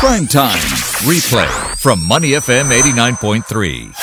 Prime Time. Replay from Money FM 89.3.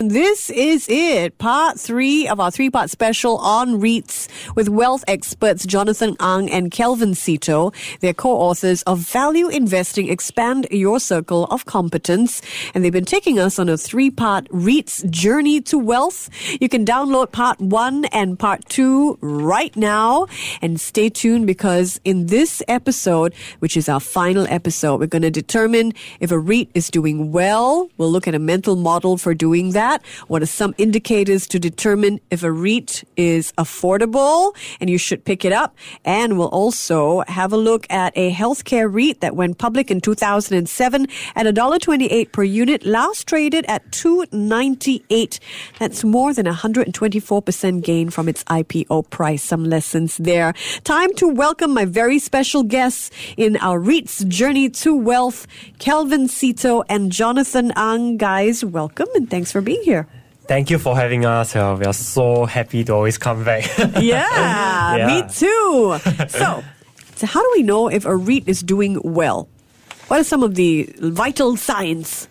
This is it, part three of our three part special on REITs with wealth experts Jonathan Ang and Kelvin Sito. They're co authors of Value Investing Expand Your Circle of Competence. And they've been taking us on a three part REITs journey to wealth. You can download part one and part two right now. And stay tuned because in this episode, which is our final episode, we're going to determine if a REIT is doing well. We'll look at a mental model for doing that that? What are some indicators to determine if a REIT is affordable and you should pick it up? And we'll also have a look at a healthcare REIT that went public in 2007 at $1.28 per unit, last traded at 298. That's more than 124% gain from its IPO price. Some lessons there. Time to welcome my very special guests in our REITs journey to wealth, Kelvin Sito and Jonathan Ang. Guys, welcome and thanks for being being here. Thank you for having us. Uh, we are so happy to always come back. yeah, yeah, me too. So, so, how do we know if a REIT is doing well? What are some of the vital signs?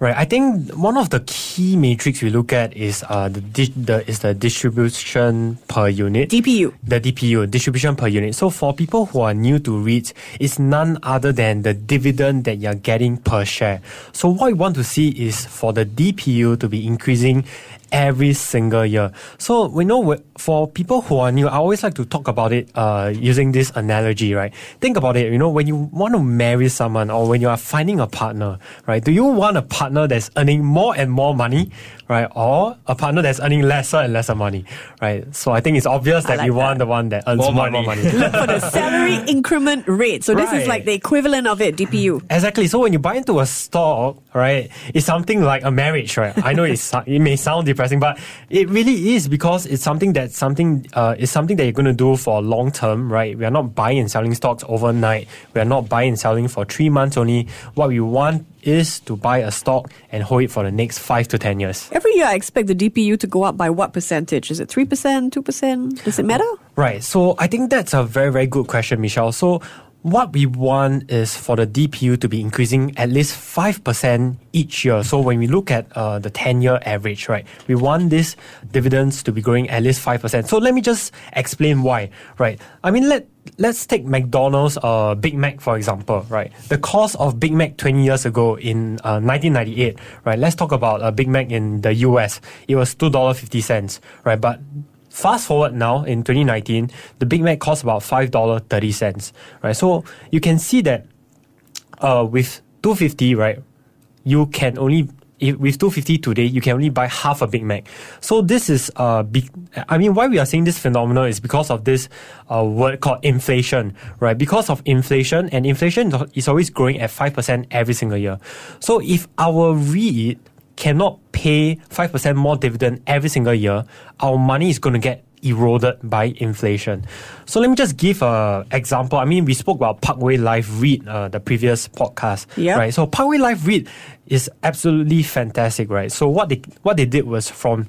Right. I think one of the key metrics we look at is uh, the, di- the is the distribution per unit. DPU. The DPU, distribution per unit. So for people who are new to REITs, it's none other than the dividend that you're getting per share. So what we want to see is for the DPU to be increasing every single year. So we know for people who are new, I always like to talk about it uh, using this analogy, right? Think about it, you know, when you want to marry someone or when you are finding a partner, right? Do you want a partner that's earning more and more money, right? Or a partner that's earning lesser and lesser money, right? So I think it's obvious that like you that. want the one that earns more, more money. More money. Look for the salary increment rate. So this right. is like the equivalent of it, DPU. Exactly. So when you buy into a stock, right, it's something like a marriage, right? I know it's, it may sound depressing, but it really is because it's something that something uh, is something that you're going to do for long term, right? We are not buying and selling stocks overnight. We are not buying and selling for three months only. What we want is to buy a stock and hold it for the next five to ten years. Every year, I expect the DPU to go up by what percentage? Is it three percent, two percent? Does it matter? Right. So I think that's a very very good question, Michelle. So what we want is for the DPU to be increasing at least 5% each year. So when we look at uh, the 10 year average, right, we want these dividends to be growing at least 5%. So let me just explain why, right? I mean, let, let's take McDonald's uh, Big Mac, for example, right? The cost of Big Mac 20 years ago in uh, 1998, right? Let's talk about a Big Mac in the US. It was $2.50, right? But Fast forward now in 2019, the Big Mac costs about five dollar thirty cents, right? So you can see that uh, with 250, right, you can only if, with 250 today, you can only buy half a Big Mac. So this is uh, big. I mean, why we are seeing this phenomenon is because of this uh, word called inflation, right? Because of inflation, and inflation is always growing at five percent every single year. So if our REIT cannot pay 5% more dividend every single year, our money is going to get eroded by inflation. So let me just give an example. I mean, we spoke about Parkway Life REIT, uh, the previous podcast, yep. right? So Parkway Life REIT is absolutely fantastic, right? So what they what they did was from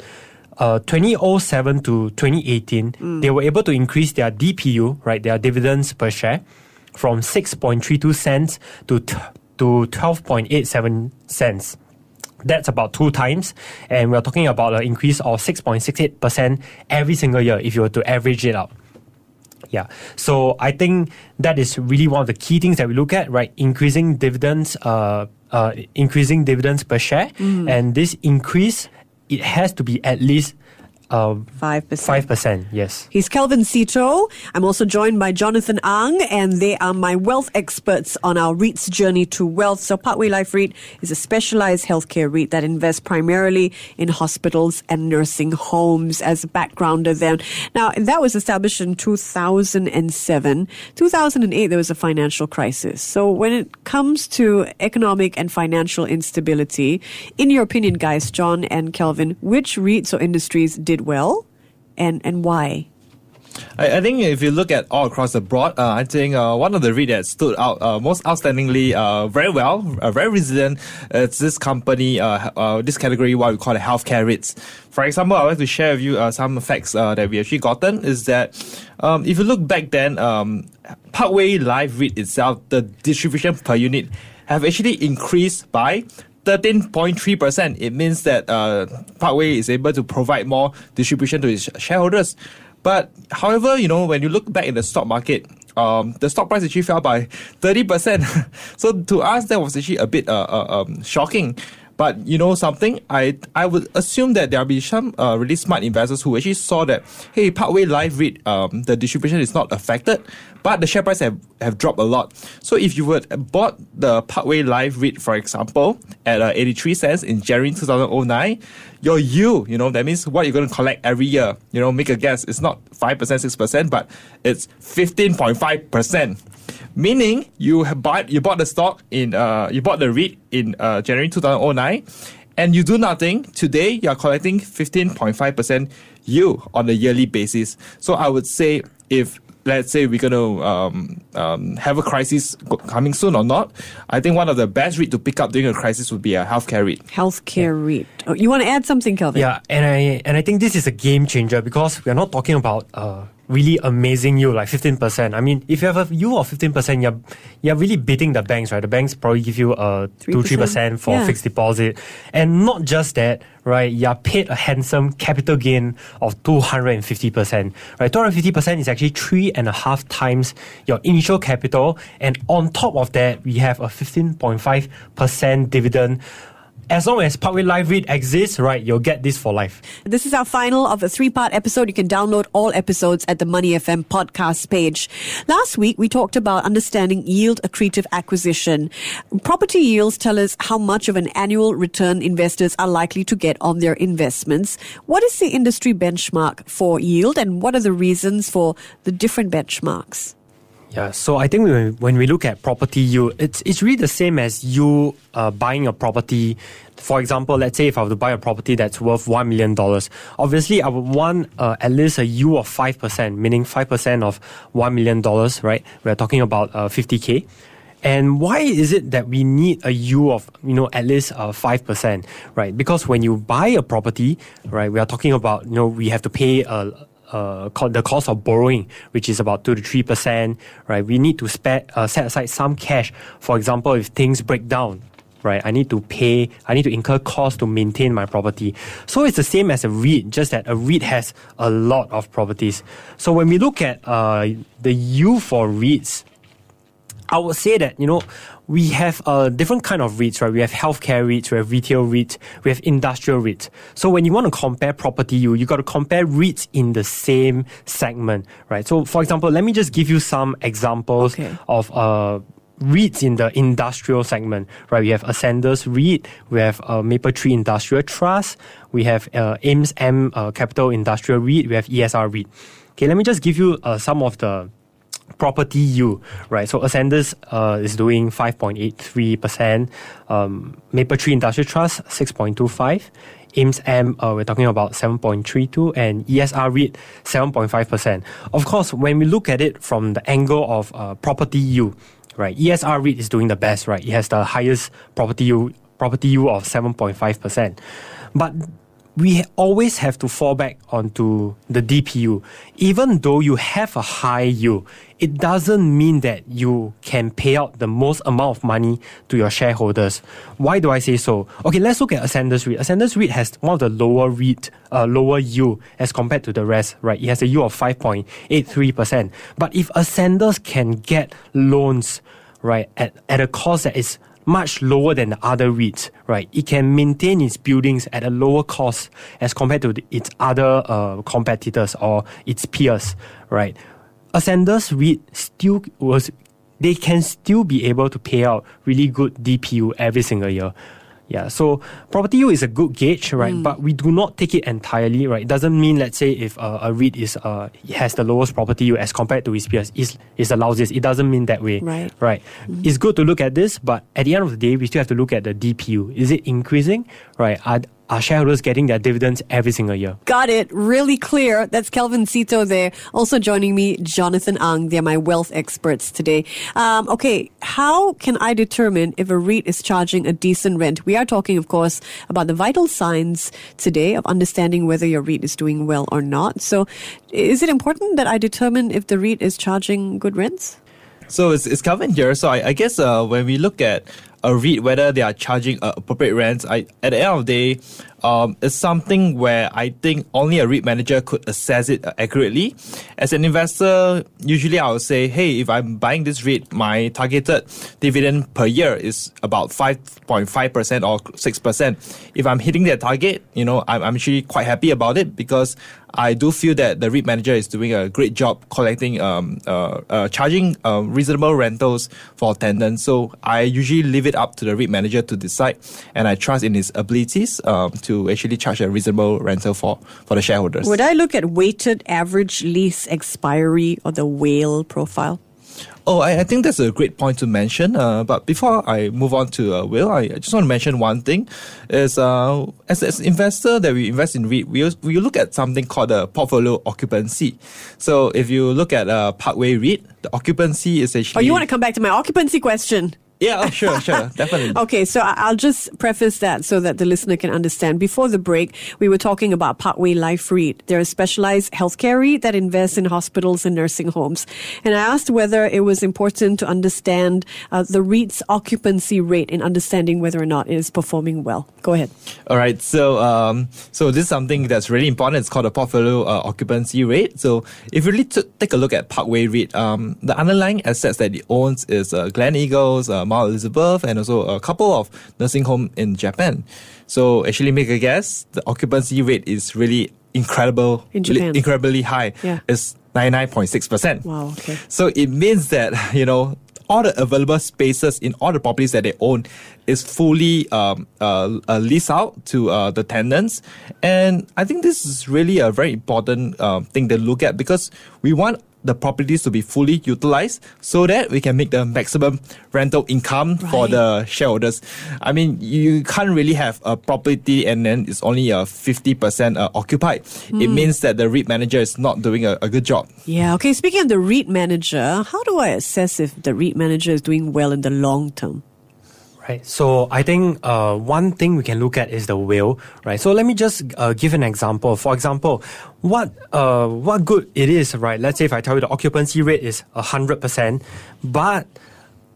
uh, 2007 to 2018, mm. they were able to increase their DPU, right, their dividends per share, from 6.32 cents to t- to 12.87 cents. That's about two times, and we're talking about an increase of 6.68% every single year if you were to average it out. Yeah, so I think that is really one of the key things that we look at, right? Increasing dividends, uh, uh, increasing dividends per share, mm. and this increase it has to be at least um, 5%. 5%, yes. He's Kelvin Sito. I'm also joined by Jonathan Ang, and they are my wealth experts on our REIT's journey to wealth. So, Parkway Life REIT is a specialized healthcare REIT that invests primarily in hospitals and nursing homes as a backgrounder then. Now, that was established in 2007. 2008, there was a financial crisis. So, when it comes to economic and financial instability, in your opinion, guys, John and Kelvin, which REITs or industries did well, and and why? I, I, think if you look at all across the board, uh, I think uh, one of the REIT that stood out uh, most outstandingly uh, very well, uh, very resilient, it's this company, uh, this category, what we call the healthcare REITs. For example, I would like to share with you some facts that we actually gotten is that um, if you look back then, um, Parkway Life REIT itself, the distribution per unit have actually increased by 13.3%. It means that uh, Parkway is able to provide more distribution to its shareholders. But however, you know, when you look back in the stock market, um, the stock price actually fell by 30%. so to us, that was actually a bit uh, uh, um, shocking. But you know something, I I would assume that there'll be some uh, really smart investors who actually saw that hey, Parkway Life REIT, um, the distribution is not affected, but the share price have, have dropped a lot. So if you would bought the Parkway Life REIT, for example, at uh, 83 cents in January 2009, your yield, you know, that means what you're going to collect every year, you know, make a guess, it's not 5%, 6%, but it's 15.5% meaning you have bought you bought the stock in uh you bought the REIT in uh, January 2009 and you do nothing today you are collecting 15.5% yield on a yearly basis. So I would say if let's say we're going to um, um, have a crisis coming soon or not, I think one of the best REIT to pick up during a crisis would be a healthcare REIT. Healthcare yeah. REIT. Oh, you want to add something, Kelvin? Yeah, and I and I think this is a game changer because we are not talking about uh, really amazing yield, like 15%. I mean, if you have a yield of 15%, you're, you're really beating the banks, right? The banks probably give you a 3%. 2 3% for yeah. fixed deposit. And not just that, right? You're paid a handsome capital gain of 250%, right? 250% is actually three and a half times your initial capital. And on top of that, we have a 15.5% dividend as long as Parkway Life REIT exists, right, you'll get this for life. This is our final of a three part episode. You can download all episodes at the Money FM podcast page. Last week, we talked about understanding yield accretive acquisition. Property yields tell us how much of an annual return investors are likely to get on their investments. What is the industry benchmark for yield and what are the reasons for the different benchmarks? Yeah, so I think when, when we look at property yield, it's it's really the same as you uh, buying a property. For example, let's say if I were to buy a property that's worth one million dollars, obviously I would want uh, at least a of five percent, meaning five percent of one million dollars. Right? We're talking about uh, fifty k. And why is it that we need a of you know at least uh, five percent, right? Because when you buy a property, right, we are talking about you know we have to pay a uh, the cost of borrowing, which is about two to three percent, right? We need to spe- uh, set aside some cash. For example, if things break down, right? I need to pay, I need to incur costs to maintain my property. So it's the same as a REIT, just that a REIT has a lot of properties. So when we look at uh, the U for REITs, I would say that, you know, we have a different kind of REITs, right? We have healthcare REITs, we have retail REITs, we have industrial REITs. So when you want to compare property you you got to compare REITs in the same segment, right? So for example, let me just give you some examples okay. of uh, REITs in the industrial segment, right? We have Ascendas REIT, we have uh, Mapletree Industrial Trust, we have uh, AIMS AMP uh, Capital Industrial REIT, we have ESR REIT. Okay, let me just give you uh, some of the property yield, right? So Ascendas uh, is doing 5.83%, um, Mapletree Industrial Trust 6.25, AIMS AMP, uh, we're talking about 7.32 and ESR REIT 7.5%. Of course, when we look at it from the angle of uh, property yield, right, ESR REIT is doing the best, right? It has the highest property yield, property yield of 7.5%. But we always have to fall back onto the DPU. Even though you have a high yield, it doesn't mean that you can pay out the most amount of money to your shareholders. Why do I say so? Okay, let's look at Ascendas REIT. Ascendas REIT has one of the lower REIT, uh, lower yield as compared to the rest, right? It has a yield of 5.83%. But if Ascendas can get loans, right, at, at a cost that is much lower than the other REITs, right? It can maintain its buildings at a lower cost as compared to its other uh, competitors or its peers, right? Ascendas REIT still was, they can still be able to pay out really good DPU every single year. Yeah, so property yield is a good gauge, right? Mm. But we do not take it entirely, right? It doesn't mean, let's say, if uh, a REIT is uh, has the lowest property yield as compared to its peers, is is the loudest. It doesn't mean that way, right? Right. Mm. It's good to look at this, but at the end of the day, we still have to look at the DPU. Is it increasing, right? Are, are shareholders getting their dividends every single year? Got it. Really clear. That's Kelvin Sito there. Also joining me, Jonathan Ang. They're my wealth experts today. Um, okay, how can I determine if a REIT is charging a decent rent? We are talking, of course, about the vital signs today of understanding whether your REIT is doing well or not. So, is it important that I determine if the REIT is charging good rents? So it's, it's Kelvin here. So I, I guess uh, when we look at a REIT, whether they are charging uh, appropriate rents, I, at the end of the day, um, it's something where I think only a REIT manager could assess it uh, accurately. As an investor, usually I would say, hey, if I'm buying this REIT, my targeted dividend per year is about 5.5% or 6%. If I'm hitting that target, you know, I'm, I'm actually quite happy about it because I do feel that the REIT manager is doing a great job collecting, um, uh, uh, charging uh, reasonable rentals for tenants. So I usually leave it up to the REIT manager to decide, and I trust in his abilities um, to actually charge a reasonable rental for, for the shareholders. Would I look at weighted average lease expiry or the WALE profile? Oh, I, I think that's a great point to mention. Uh, but before I move on to uh, WALE, I, I just want to mention one thing: is uh, as as investor that we invest in REIT, we we look at something called the portfolio occupancy. So if you look at uh, Parkway REIT, the occupancy is actually. Oh, you want to come back to my occupancy question? Yeah, oh, sure, sure, definitely. Okay, so I'll just preface that so that the listener can understand. Before the break, we were talking about Parkway Life REIT. They're a specialized healthcare REIT that invests in hospitals and nursing homes. And I asked whether it was important to understand uh, the REIT's occupancy rate in understanding whether or not it is performing well. Go ahead. All right, so um, so this is something that's really important. It's called a portfolio uh, occupancy rate. So if you really t- take a look at Parkway REIT, um, the underlying assets that it owns is uh, Gleneagles, uh, Mount Elizabeth, and also a couple of nursing home in Japan. So actually, make a guess. The occupancy rate is really incredible, In Japan. incredibly high. Yeah. It's ninety nine point six percent. Wow, okay. So it means that, you know, all the available spaces in all the properties that they own is fully um, uh, uh, leased out to uh, the tenants. And I think this is really a very important um, thing to look at because we want the properties to be fully utilized so that we can make the maximum rental income for the shareholders. I mean, you can't really have a property and then it's only a 50% uh, occupied. Hmm. It means that the REIT manager is not doing a, a good job. Yeah, okay. Speaking of the REIT manager, how do I assess if the REIT manager is doing well in the long term? Right. So I think uh, one thing we can look at is the WALE, right? So let me just uh, give an example. For example, what uh, what good it is, right? Let's say if I tell you the occupancy rate is hundred percent, but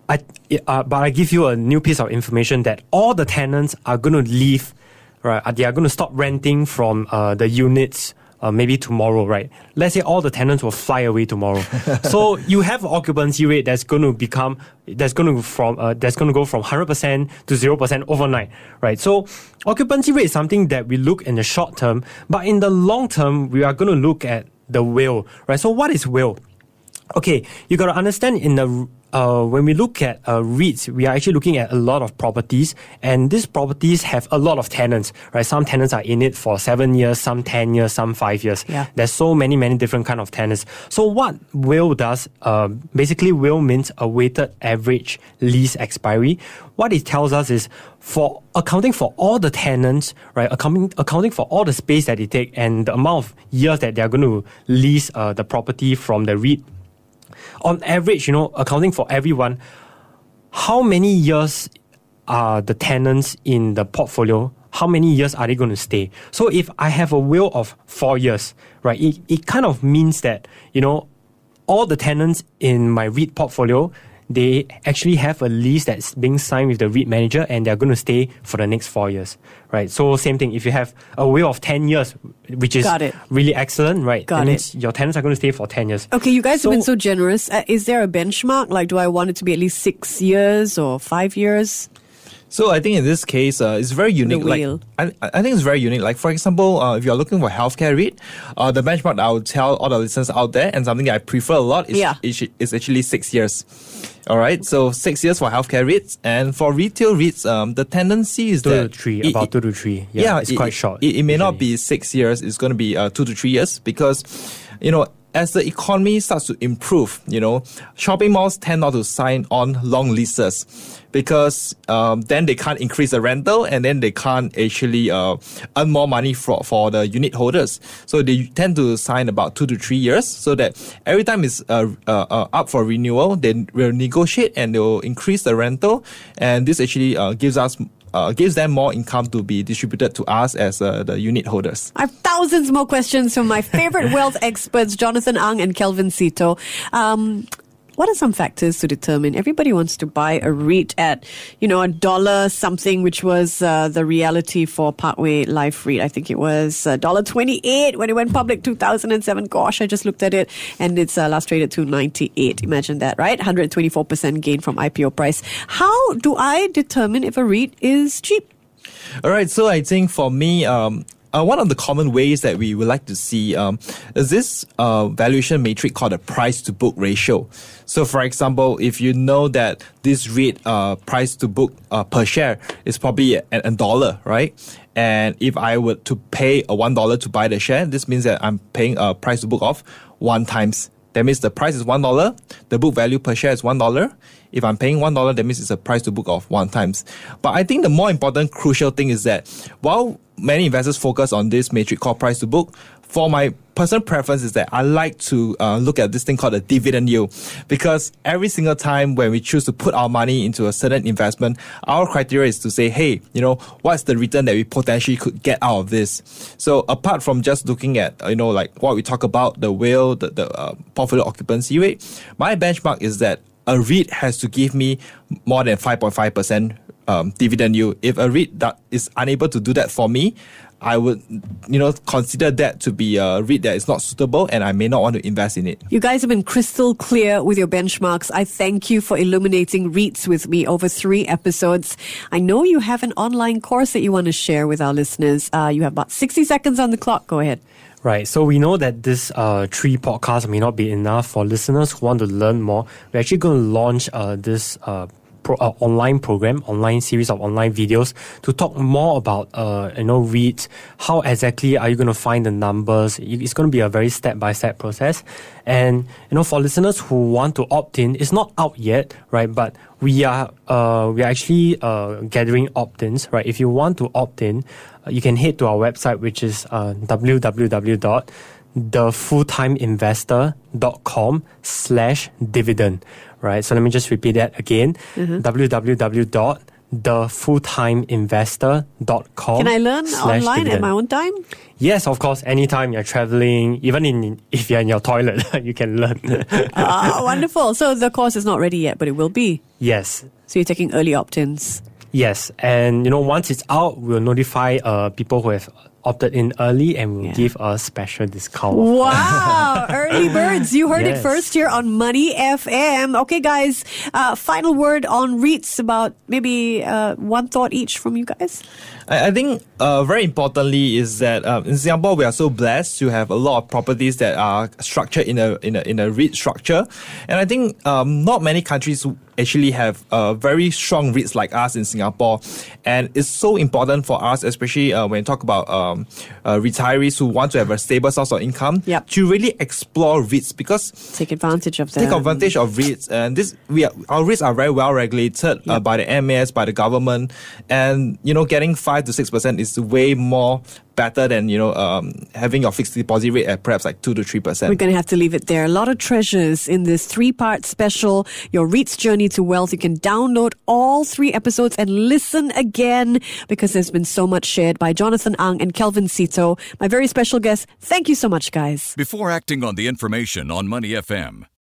I uh, but I give you a new piece of information that all the tenants are going to leave, right? They are going to stop renting from uh, the units. Uh, maybe tomorrow, right? Let's say all the tenants will fly away tomorrow. so you have occupancy rate that's going to become that's going to from uh, that's going to go from hundred percent to zero percent overnight, right? So occupancy rate is something that we look in the short term, but in the long term, we are going to look at the WALE, right? So what is WALE? Okay, you got to understand in the uh, when we look at uh, REITs, we are actually looking at a lot of properties, and these properties have a lot of tenants, right? Some tenants are in it for seven years, some ten years, some five years. Yeah. There's so many, many different kind of tenants. So what WALE does, uh, basically WALE means a weighted average lease expiry. What it tells us is for accounting for all the tenants, right? Accounting, accounting for all the space that they take and the amount of years that they are going to lease uh, the property from the REIT on average, you know, accounting for everyone, how many years are the tenants in the portfolio? How many years are they going to stay? So if I have a WALE of four years, right, it, it kind of means that, you know, all the tenants in my REIT portfolio, they actually have a lease that's being signed with the REIT manager and they're going to stay for the next four years, right? So same thing, if you have a WALE of 10 years, which is Got it. really excellent, right? Got it. your tenants are going to stay for 10 years. Okay, you guys have been So- so generous. Uh, is there a benchmark? Like, do I want it to be at least six years or five years? So I think in this case, uh, it's very unique. Like, WALE. I, I think it's very unique. Like for example, uh, if you're looking for healthcare REIT, uh, the benchmark I would tell all the listeners out there, and something I prefer a lot is, Yeah. is, is actually six years. All right, so six years for healthcare REITs, and for retail REITs, um, the tendency is Two that to three, it- about two to three. Yeah, it's it, quite short. It, it may not be six years. It's going to be uh, two to three years because, you know, as the economy starts to improve, you know, shopping malls tend not to sign on long leases because um, then they can't increase the rental and then they can't actually uh, earn more money for, for the unit holders. So they tend to sign about two to three years so that every time it's uh, uh, uh, up for renewal, they will negotiate and they will increase the rental. And this actually uh, gives us uh, gives them more income to be distributed to us as uh, the unit holders. I have thousands more questions from my favorite wealth experts, Jonathan Ang and Kelvin Sito. Um, what are some factors to determine? Everybody wants to buy a REIT at, you know, a dollar something, which was uh, the reality for Parkway Life REIT. I think it was uh, dollar twenty eight when it went public, two thousand and seven. Gosh, I just looked at it, and it's uh, last traded to ninety eight. Imagine that, right? One hundred twenty four percent gain from IPO price. How do I determine if a REIT is cheap? All right, so I think for me, um, uh, one of the common ways that we would like to see um, is this uh, valuation matrix called a price to book ratio. So, for example, if you know that this REIT uh, price to book uh, per share is probably a, a dollar, right? And if I were to pay a one dollar to buy the share, this means that I'm paying a price to book of one times. That means the price is one dollar, the book value per share is one dollar. If I'm paying one dollar, that means it's a price to book of one times. But I think the more important, crucial thing is that while many investors focus on this metric called price to book, for my personal preference is that I like to uh, look at this thing called a dividend yield because every single time when we choose to put our money into a certain investment, our criteria is to say, hey, you know, what's the return that we potentially could get out of this? So apart from just looking at, you know, like what we talk about, the WALE, the, the uh, portfolio occupancy rate, my benchmark is that a REIT has to give me more than 5.5% um, dividend yield. If a REIT that is unable to do that for me, I would, you know, consider that to be a REIT that is not suitable and I may not want to invest in it. You guys have been crystal clear with your benchmarks. I thank you for illuminating REITs with me over three episodes. I know you have an online course that you want to share with our listeners. Uh, you have about 60 seconds on the clock. Go ahead. Right. So we know that this uh, three podcasts may not be enough for listeners who want to learn more. We're actually going to launch uh, this uh, pro, uh, online program, online series of online videos to talk more about, uh, you know, REITs. How exactly are you going to find the numbers? It's going to be a very step by step process. And, you know, for listeners who want to opt in, it's not out yet, right? But we are, uh, we are actually, uh, gathering opt-ins, right? If you want to opt in, uh, you can head to our website, which is, uh, www thefulltimeinvestor.com slash dividend, right? So let me just repeat that again. Mm-hmm. www.thefulltimeinvestor.com Can I learn online dividend. at my own time? Yes, of course. Anytime you're traveling, even in if you're in your toilet, you can learn. Ah, wonderful. So the course is not ready yet, but it will be. Yes. So you're taking early opt-ins. Yes, and you know once it's out, we'll notify uh, people who have opted in early and we'll yeah. give a special discount. Wow, early birds. You heard yes. it first here on Money FM. Okay, guys, uh, final word on REITs about maybe uh, one thought each from you guys. I, I think uh, very importantly is that um, in Singapore we are so blessed to have a lot of properties that are structured in a in a in a REIT structure, and I think um, not many countries actually have uh, very strong REITs like us in Singapore, and it's so important for us, especially uh, when you talk about um, uh, retirees who want to have a stable source of income, yep. to really explore REITs because take advantage of them. Take advantage of REITs, and this we are, our REITs are very well regulated uh, by the MAS, by the government, and you know getting five to six percent is way more better than you know um, having your fixed deposit rate at perhaps like two to three percent. We're going to have to leave it there. A lot of treasures in this three-part special, your REITs journey to wealth. You can download all three episodes and listen again because there's been so much shared by Jonathan Ang and Kelvin Sito, my very special guests. Thank you so much, guys. Before acting on the information on Money FM.